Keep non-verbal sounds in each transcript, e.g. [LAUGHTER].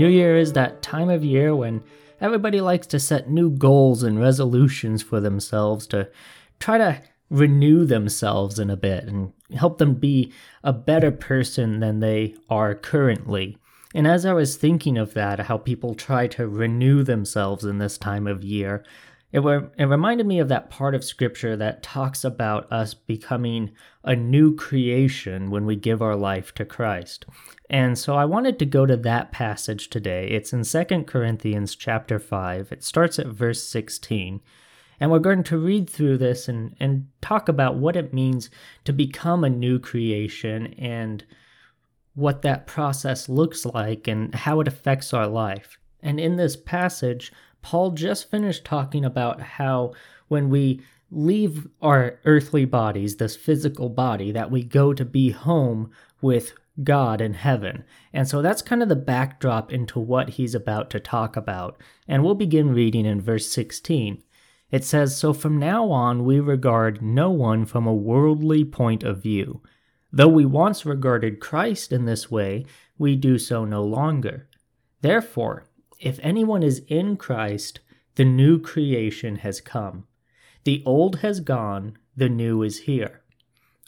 New Year is that time of year when everybody likes to set new goals and resolutions for themselves to try to renew themselves in a bit and help them be a better person than they are currently. And as I was thinking of that, how people try to renew themselves in this time of year, it, were, it reminded me of that part of scripture that talks about us becoming a new creation when we give our life to Christ. And so I wanted to go to that passage today. It's in 2 Corinthians chapter 5. It starts at verse 16. And we're going to read through this and, and talk about what it means to become a new creation and what that process looks like and how it affects our life. And in this passage, Paul just finished talking about how when we leave our earthly bodies, this physical body, that we go to be home with God in heaven. And so that's kind of the backdrop into what he's about to talk about. And we'll begin reading in verse 16. It says, So from now on we regard no one from a worldly point of view. Though we once regarded Christ in this way, we do so no longer. Therefore, if anyone is in Christ, the new creation has come. The old has gone, the new is here.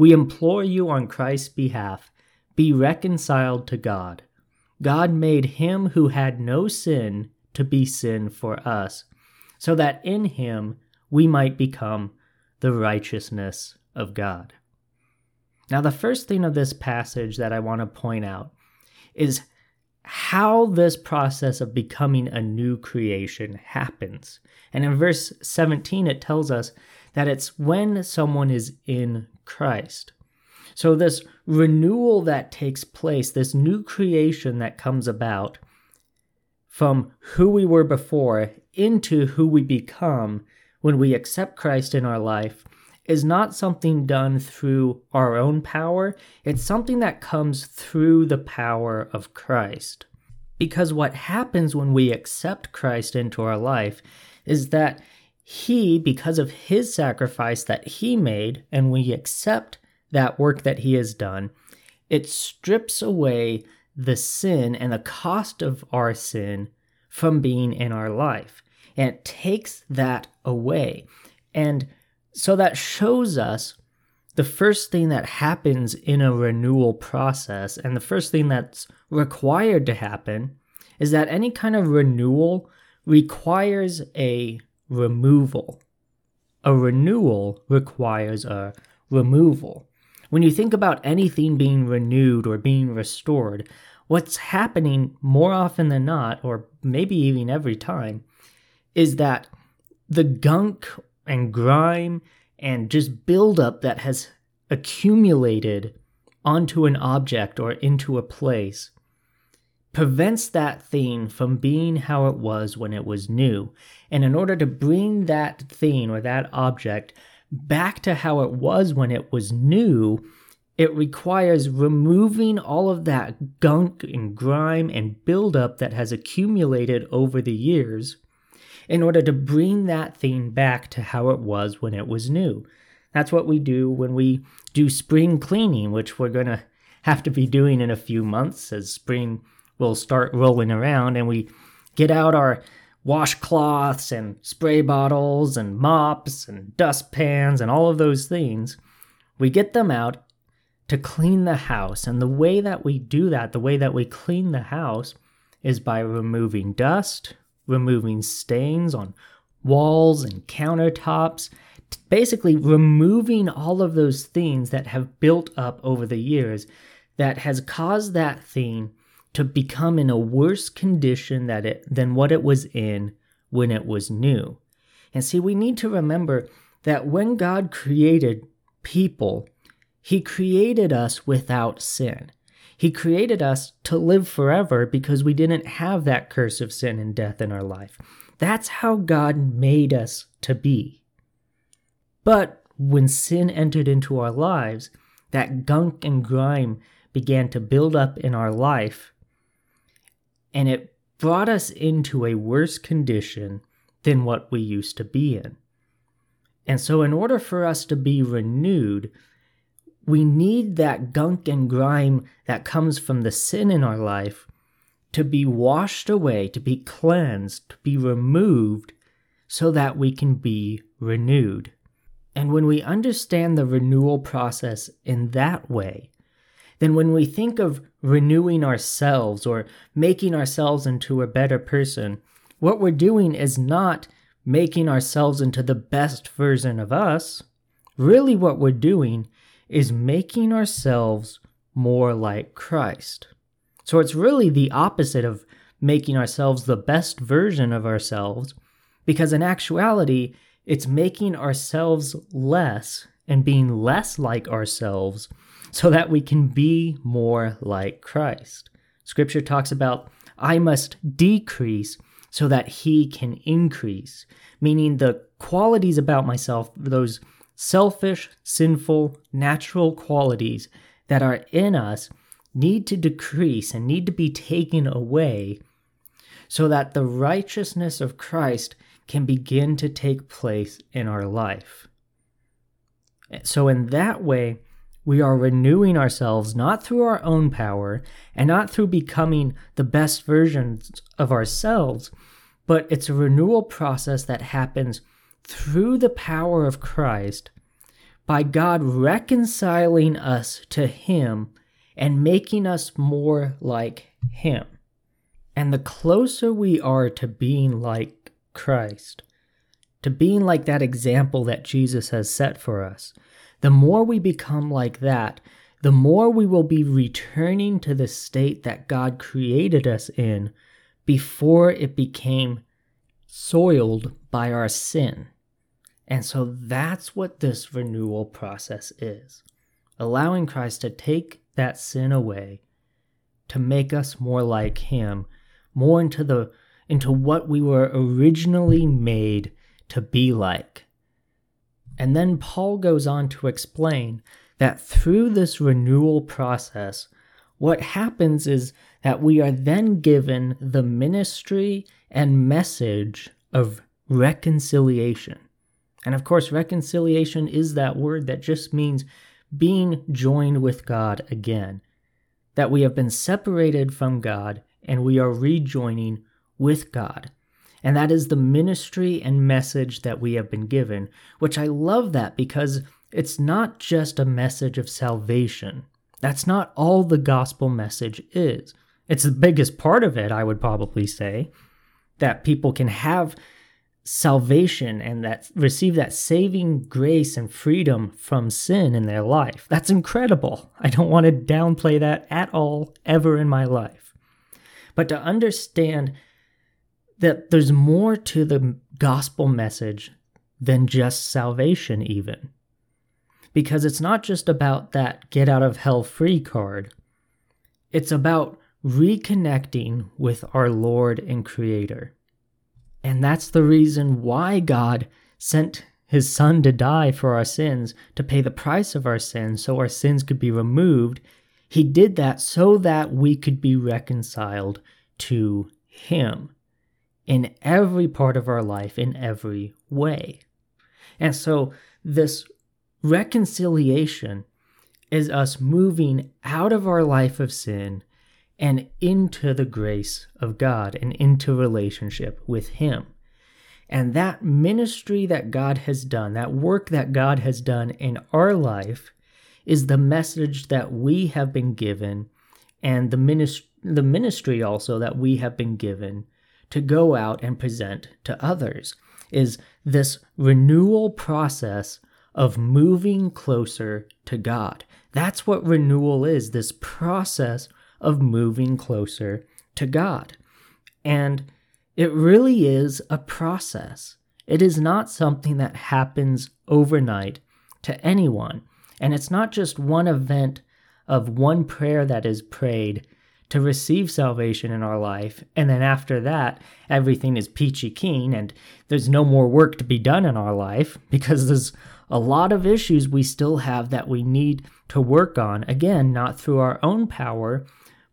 We implore you on Christ's behalf be reconciled to God. God made him who had no sin to be sin for us so that in him we might become the righteousness of God. Now, the first thing of this passage that I want to point out is how this process of becoming a new creation happens. And in verse 17, it tells us that it's when someone is in Christ. So, this renewal that takes place, this new creation that comes about from who we were before into who we become when we accept Christ in our life is not something done through our own power, it's something that comes through the power of Christ. Because what happens when we accept Christ into our life is that He, because of His sacrifice that He made, and we accept that work that He has done, it strips away the sin and the cost of our sin from being in our life. And it takes that away. And so that shows us the first thing that happens in a renewal process, and the first thing that's required to happen, is that any kind of renewal requires a removal. A renewal requires a removal. When you think about anything being renewed or being restored, what's happening more often than not, or maybe even every time, is that the gunk and grime and just buildup that has accumulated onto an object or into a place prevents that thing from being how it was when it was new. And in order to bring that thing or that object back to how it was when it was new, it requires removing all of that gunk and grime and buildup that has accumulated over the years in order to bring that thing back to how it was when it was new. That's what we do when we do spring cleaning, which we're going to have to be doing in a few months as spring will start rolling around and we get out our washcloths and spray bottles and mops and dustpans and all of those things. We get them out to clean the house. And the way that we do that, the way that we clean the house, is by removing dust, removing stains on walls and countertops, basically removing all of those things that have built up over the years that has caused that thing to become in a worse condition that it, than what it was in when it was new. And see, we need to remember that when God created people, He created us without sin. He created us to live forever because we didn't have that curse of sin and death in our life. That's how God made us to be. But when sin entered into our lives, that gunk and grime began to build up in our life, and it brought us into a worse condition than what we used to be in. And so, in order for us to be renewed, we need that gunk and grime that comes from the sin in our life to be washed away, to be cleansed, to be removed, so that we can be renewed. And when we understand the renewal process in that way, then when we think of renewing ourselves or making ourselves into a better person, what we're doing is not making ourselves into the best version of us. Really, what we're doing is making ourselves more like Christ. So it's really the opposite of making ourselves the best version of ourselves, because in actuality, it's making ourselves less and being less like ourselves so that we can be more like Christ. Scripture talks about, I must decrease so that he can increase, meaning the qualities about myself, those selfish, sinful, natural qualities that are in us, need to decrease and need to be taken away so that the righteousness of Christ can begin to take place in our life. So, in that way, we are renewing ourselves not through our own power and not through becoming the best versions of ourselves, but it's a renewal process that happens through the power of Christ by God reconciling us to Him and making us more like Him. And the closer we are to being like Christ, to being like that example that Jesus has set for us, the more we become like that, the more we will be returning to the state that God created us in before it became soiled by our sin. And so that's what this renewal process is allowing Christ to take that sin away to make us more like him, more into the into what we were originally made to be like. And then Paul goes on to explain that through this renewal process, what happens is that we are then given the ministry and message of reconciliation. And of course, reconciliation is that word that just means being joined with God again. That we have been separated from God and we are rejoining with God. And that is the ministry and message that we have been given, which I love that because it's not just a message of salvation. That's not all the gospel message is. It's the biggest part of it, I would probably say, that people can have salvation and that receive that saving grace and freedom from sin in their life. That's incredible. I don't want to downplay that at all ever in my life. But to understand that there's more to the gospel message than just salvation, even. Because it's not just about that get out of hell free card, it's about reconnecting with our Lord and Creator. And that's the reason why God sent his Son to die for our sins, to pay the price of our sins so our sins could be removed. He did that so that we could be reconciled to him in every part of our life, in every way. And so, this reconciliation is us moving out of our life of sin and into the grace of God and into relationship with Him. And that ministry that God has done, that work that God has done in our life, is the message that we have been given, and the, the ministry also that we have been given to go out and present to others. Is this renewal process of moving closer to God. That's what renewal is this process of moving closer to God. And it really is a process. It is not something that happens overnight to anyone. And it's not just one event of one prayer that is prayed to receive salvation in our life. And then after that, everything is peachy keen and there's no more work to be done in our life [LAUGHS] because there's a lot of issues we still have that we need to work on. Again, not through our own power,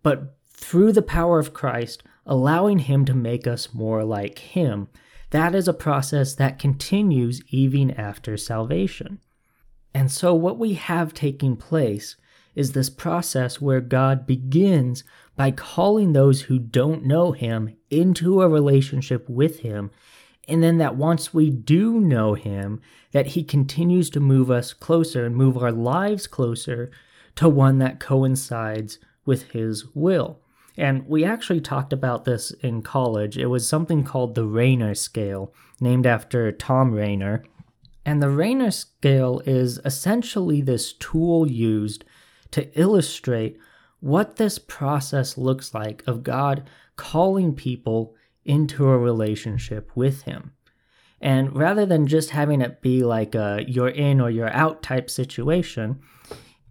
but through the power of Christ, allowing Him to make us more like Him. That is a process that continues even after salvation. And so, what we have taking place is this process where God begins by calling those who don't know Him into a relationship with Him. And then that once we do know Him, that He continues to move us closer and move our lives closer to one that coincides with His will. And we actually talked about this in college. It was something called the Rainer scale, named after Thom Rainer. And the Rainer scale is essentially this tool used to illustrate what this process looks like of God calling people into a relationship with Him. And rather than just having it be like a you're in or you're out type situation,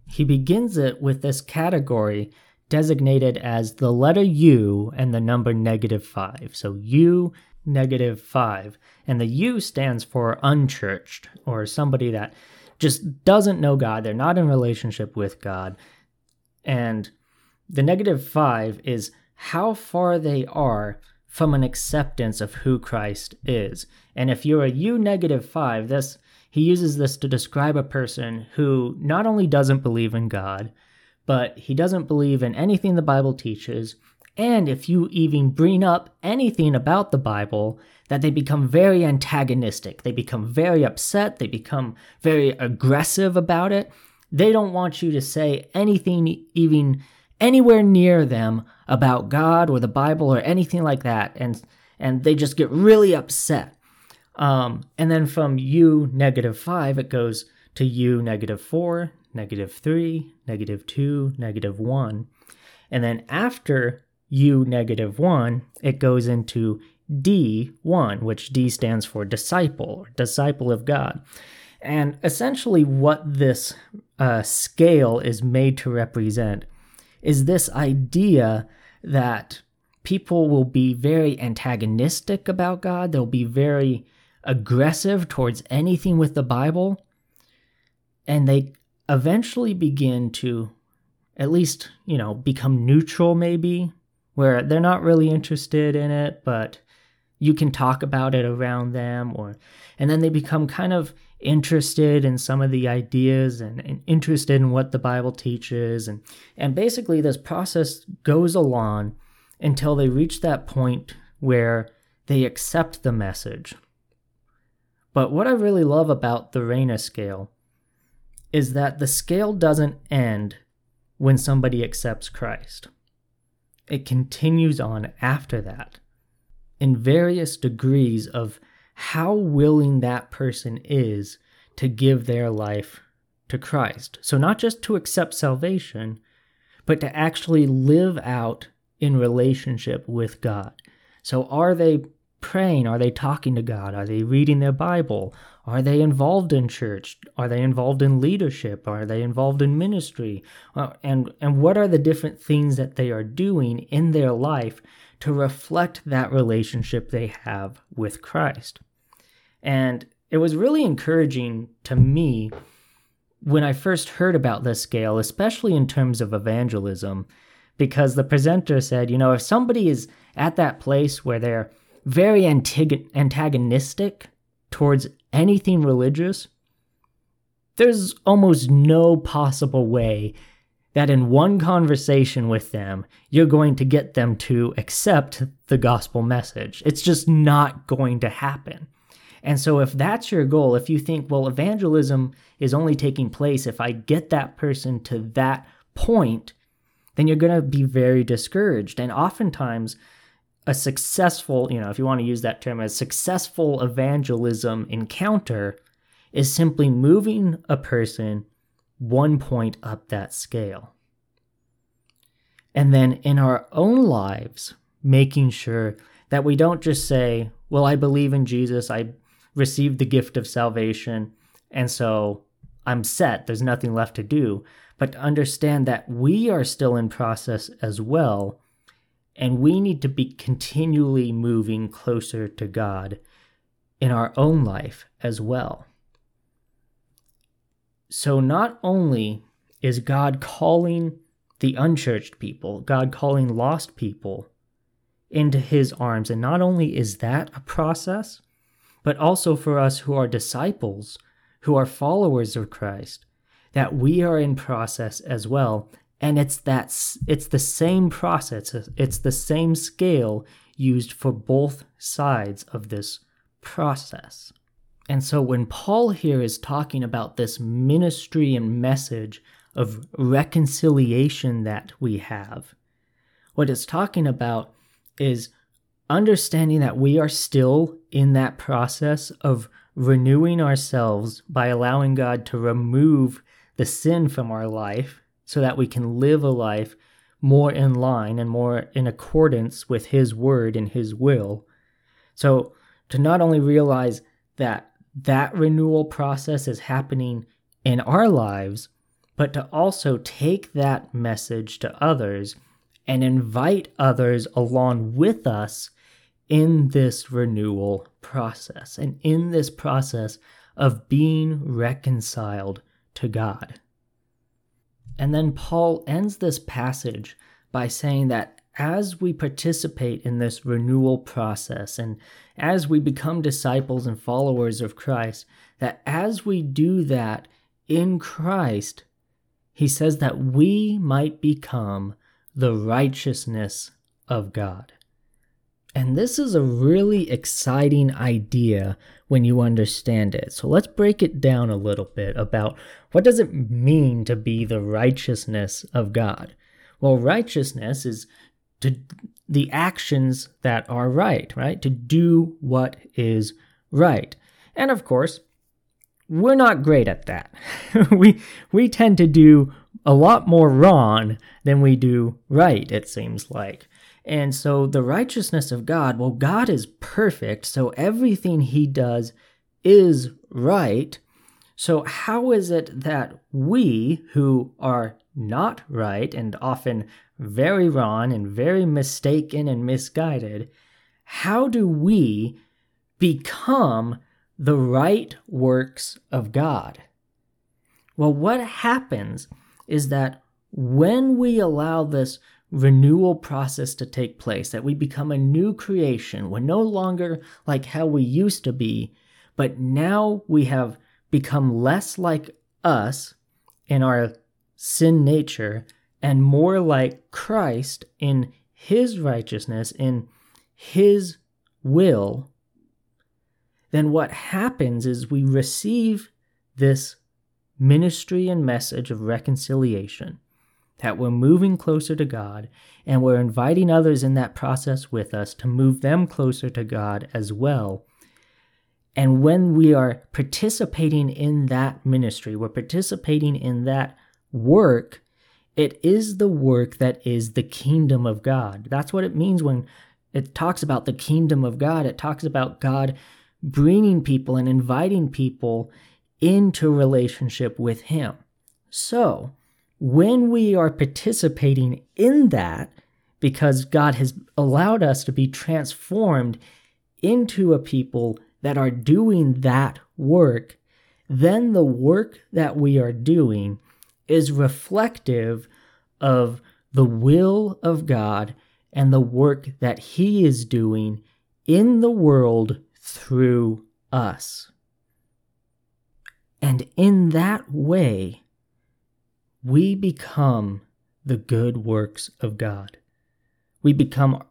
he begins it with this category designated as the letter U and the number negative 5. So U negative 5. And the U stands for unchurched or somebody that just doesn't know God. They're not in relationship with God. And the negative 5 is how far they are from an acceptance of who Christ is. And if you're a U negative 5, this he uses this to describe a person who not only doesn't believe in God, but he doesn't believe in anything the Bible teaches. And if you even bring up anything about the Bible, that they become very antagonistic. They become very upset. They become very aggressive about it. They don't want you to say anything even anywhere near them about God or the Bible or anything like that. And and they just get really upset. Um, and then from U negative five, it goes to U negative four, negative 3, negative 2, negative 1. And then after U negative 1, it goes into D1, which D stands for disciple, or disciple of God. And essentially, what this uh, scale is made to represent is this idea that people will be very antagonistic about God, they'll be very aggressive towards anything with the Bible, and they eventually begin to at least, you know, become neutral maybe, where they're not really interested in it, but you can talk about it around them or and then they become kind of interested in some of the ideas and, and, interested in what the bible teaches and and basically this process goes along until they reach that point where they accept the message but what i really love about the Rainer scale is that the scale doesn't end when somebody accepts Christ. It continues on after that in various degrees of how willing that person is to give their life to Christ. So, not just to accept salvation, but to actually live out in relationship with God. So, are they praying? Are they talking to God? Are they reading their Bible? Are they involved in church? Are they involved in leadership? Are they involved in ministry? And and what are the different things that they are doing in their life to reflect that relationship they have with Christ? And it was really encouraging to me when I first heard about this scale, especially in terms of evangelism, because the presenter said, you know, if somebody is at that place where they're very antagonistic towards anything religious, there's almost no possible way that in one conversation with them, you're going to get them to accept the gospel message. It's just not going to happen. And so, if that's your goal, if you think, well, evangelism is only taking place if I get that person to that point, then you're going to be very discouraged. And oftentimes, a successful, you know, if you want to use that term, a successful evangelism encounter is simply moving a person one point up that scale. And then in our own lives, making sure that we don't just say, Well, I believe in Jesus, I received the gift of salvation, and so I'm set, there's nothing left to do, but to understand that we are still in process as well, and we need to be continually moving closer to God in our own life as well. So, not only is God calling the unchurched people, God calling lost people into his arms, and not only is that a process, but also for us who are disciples, who are followers of Christ, that we are in process as well. And it's that it's the same process, it's the same scale used for both sides of this process. And so when Paul here is talking about this ministry and message of reconciliation that we have, what it's talking about is understanding that we are still in that process of renewing ourselves by allowing God to remove the sin from our life so that we can live a life more in line and more in accordance with His word and His will. So, to not only realize that that renewal process is happening in our lives, but to also take that message to others and invite others along with us in this renewal process and in this process of being reconciled to God. And then Paul ends this passage by saying that as we participate in this renewal process and as we become disciples and followers of Christ, that as we do that in Christ, he says that we might become the righteousness of God. And this is a really exciting idea when you understand it. So let's break it down a little bit about what does it mean to be the righteousness of God? Well, righteousness is to the actions that are right, right? To do what is right. And of course, we're not great at that. [LAUGHS] we we tend to do a lot more wrong than we do right, it seems like. And so the righteousness of God, well, God is perfect, so everything he does is right. So, how is it that we, who are not right and often very wrong and very mistaken and misguided, how do we become the right works of God? Well, what happens is that when we allow this renewal process to take place, that we become a new creation, we're no longer like how we used to be, but now we have become less like us in our sin nature and more like Christ in his righteousness, in his will, then what happens is we receive this ministry and message of reconciliation, that we're moving closer to God, and we're inviting others in that process with us to move them closer to God as well. And when we are participating in that ministry, we're participating in that work, it is the work that is the kingdom of God. That's what it means when it talks about the kingdom of God. It talks about God bringing people and inviting people into relationship with Him. So, when we are participating in that, because God has allowed us to be transformed into a people that are doing that work, then the work that we are doing is reflective of the will of God and the work that He is doing in the world through us. And in that way, we become the good works of God. We become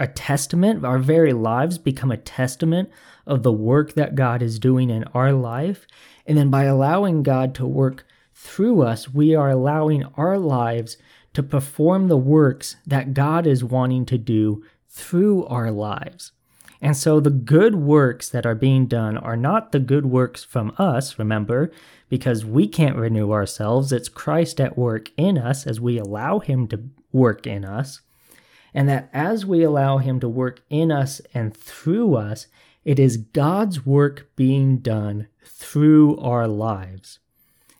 a testament, our very lives become a testament of the work that God is doing in our life. And then by allowing God to work through us, we are allowing our lives to perform the works that God is wanting to do through our lives. And so the good works that are being done are not the good works from us, remember, because we can't renew ourselves. It's Christ at work in us as we allow Him to work in us. And that as we allow Him to work in us and through us, it is God's work being done through our lives.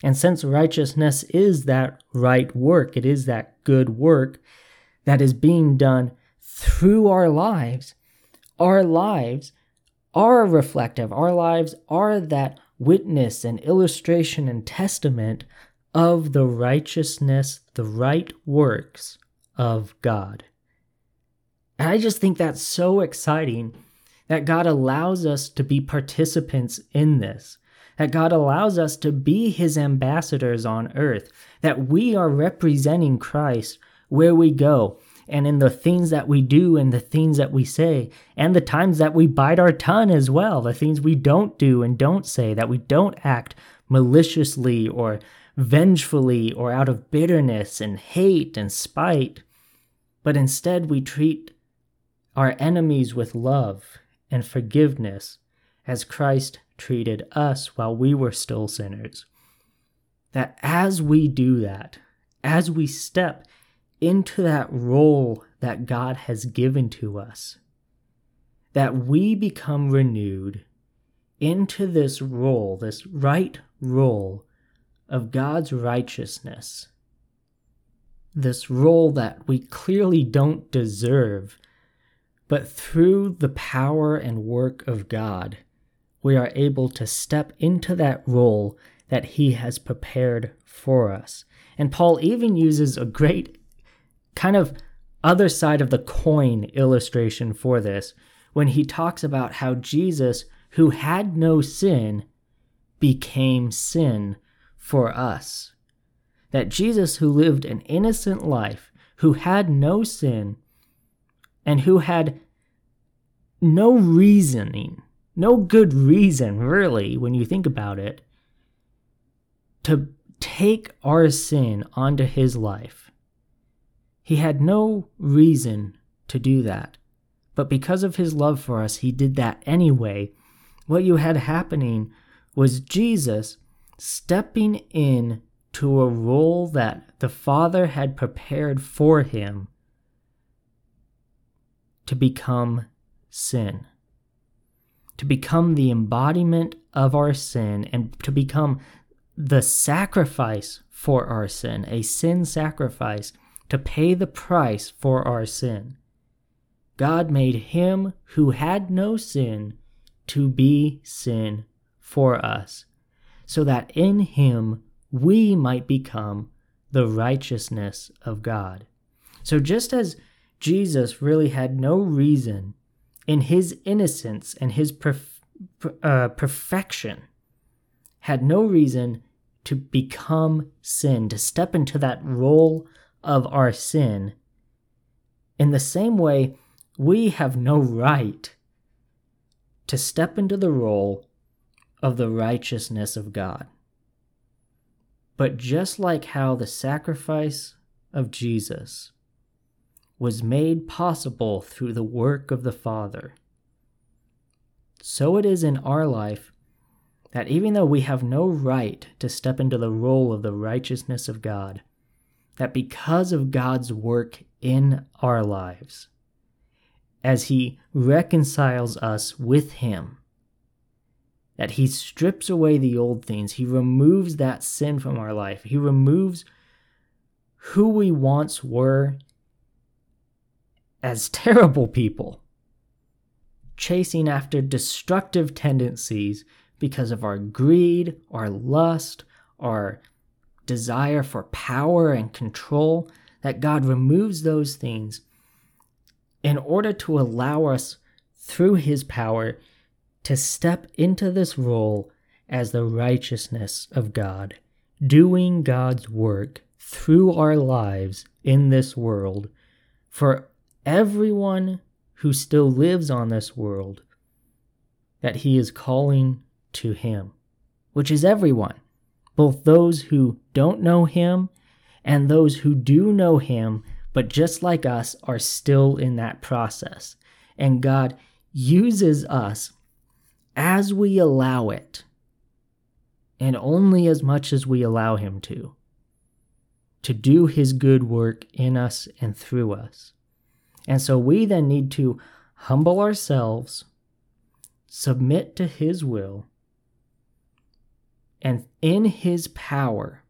And since righteousness is that right work, it is that good work that is being done through our lives, our lives are reflective. Our lives are that witness and illustration and testament of the righteousness, the right works of God. And I just think that's so exciting that God allows us to be participants in this, that God allows us to be his ambassadors on earth, that we are representing Christ where we go, and in the things that we do and the things that we say, and the times that we bite our tongue as well, the things we don't do and don't say, that we don't act maliciously or vengefully or out of bitterness and hate and spite, but instead we treat our enemies with love and forgiveness as Christ treated us while we were still sinners. That as we do that, as we step into that role that God has given to us, that we become renewed into this role, this right role of God's righteousness, this role that we clearly don't deserve, but through the power and work of God, we are able to step into that role that He has prepared for us. And Paul even uses a great kind of other side of the coin illustration for this when he talks about how Jesus, who had no sin, became sin for us. That Jesus, who lived an innocent life, who had no sin, and who had no reasoning, no good reason, really, when you think about it, to take our sin onto his life he had no reason to do that. But because of his love for us, he did that anyway. What you had happening was Jesus stepping in to a role that the Father had prepared for him to become sin, to become the embodiment of our sin, and to become the sacrifice for our sin, a sin sacrifice to pay the price for our sin. God made him who had no sin to be sin for us, so that in him we might become the righteousness of God. So just as Jesus really had no reason in his innocence and his perf- uh, perfection, had no reason to become sin, to step into that role of our sin, in the same way, we have no right to step into the role of the righteousness of God. But just like how the sacrifice of Jesus was made possible through the work of the Father, so it is in our life that even though we have no right to step into the role of the righteousness of God, that because of God's work in our lives, as He reconciles us with Him, that He strips away the old things, He removes that sin from our life, He removes who we once were as [LAUGHS] terrible people, chasing after destructive tendencies because of our greed, our lust, our desire for power and control, that God removes those things in order to allow us, through His power, to step into this role as the righteousness of God, doing God's work through our lives in this world for everyone who still lives on this world that He is calling to Him, which is everyone both those who don't know him and those who do know him, but just like us, are still in that process. And God uses us as we allow it, and only as much as we allow Him to, to do His good work in us and through us. And so we then need to humble ourselves, submit to His will, and in His power,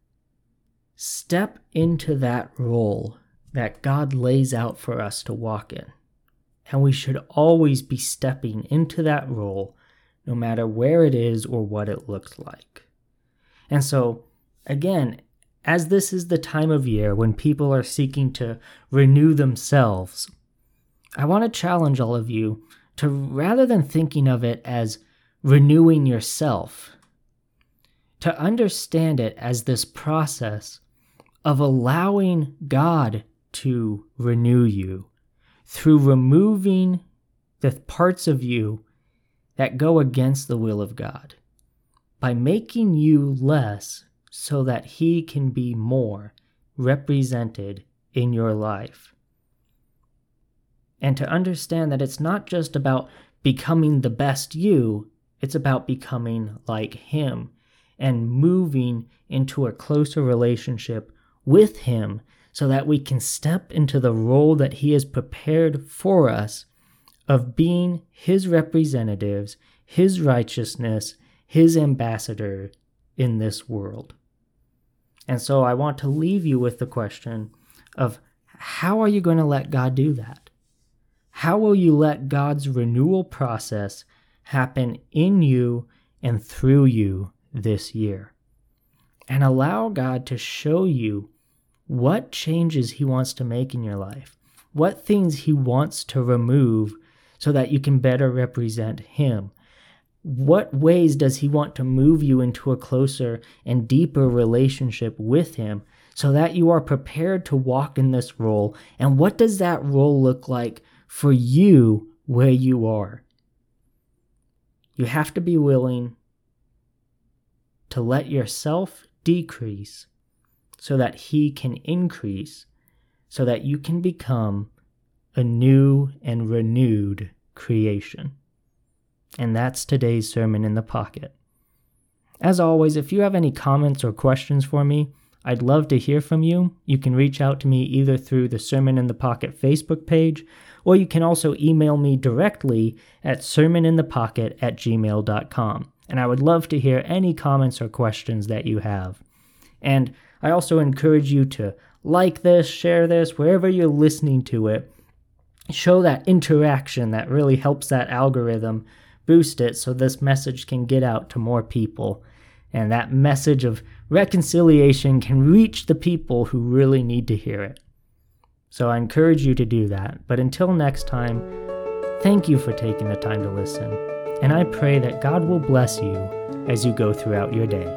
step into that role that God lays out for us to walk in. And we should always be stepping into that role, no matter where it is or what it looks like. And so, again, as this is the time of year when people are seeking to renew themselves, I want to challenge all of you to rather than thinking of it as renewing yourself, to understand it as this process of allowing God to renew you through removing the parts of you that go against the will of God, by making you less so that He can be more represented in your life. And to understand that it's not just about becoming the best you, it's about becoming like Him and moving into a closer relationship with Him so that we can step into the role that He has prepared for us of being His representatives, His righteousness, His ambassador in this world. And so I want to leave you with the question of how are you going to let God do that? How will you let God's renewal process happen in you and through you this year? And allow God to show you what changes He wants to make in your life, what things He wants to remove so that you can better represent Him what ways does he want to move you into a closer and deeper relationship with him so that you are prepared to walk in this role? And what does that role look like for you where you are? You have to be willing to let yourself decrease so that he can increase, so that you can become a new and renewed creation. And that's today's Sermon in the Pocket. As always, if you have any comments or questions for me, I'd love to hear from you. You can reach out to me either through the Sermon in the Pocket Facebook page, or you can also email me directly at sermoninthepocket at gmail.com. And I would love to hear any comments or questions that you have. And I also encourage you to like this, share this, wherever you're listening to it. Show that interaction that really helps that algorithm boost it so this message can get out to more people. And that message of reconciliation can reach the people who really need to hear it. So I encourage you to do that. But until next time, thank you for taking the time to listen. And I pray that God will bless you as you go throughout your day.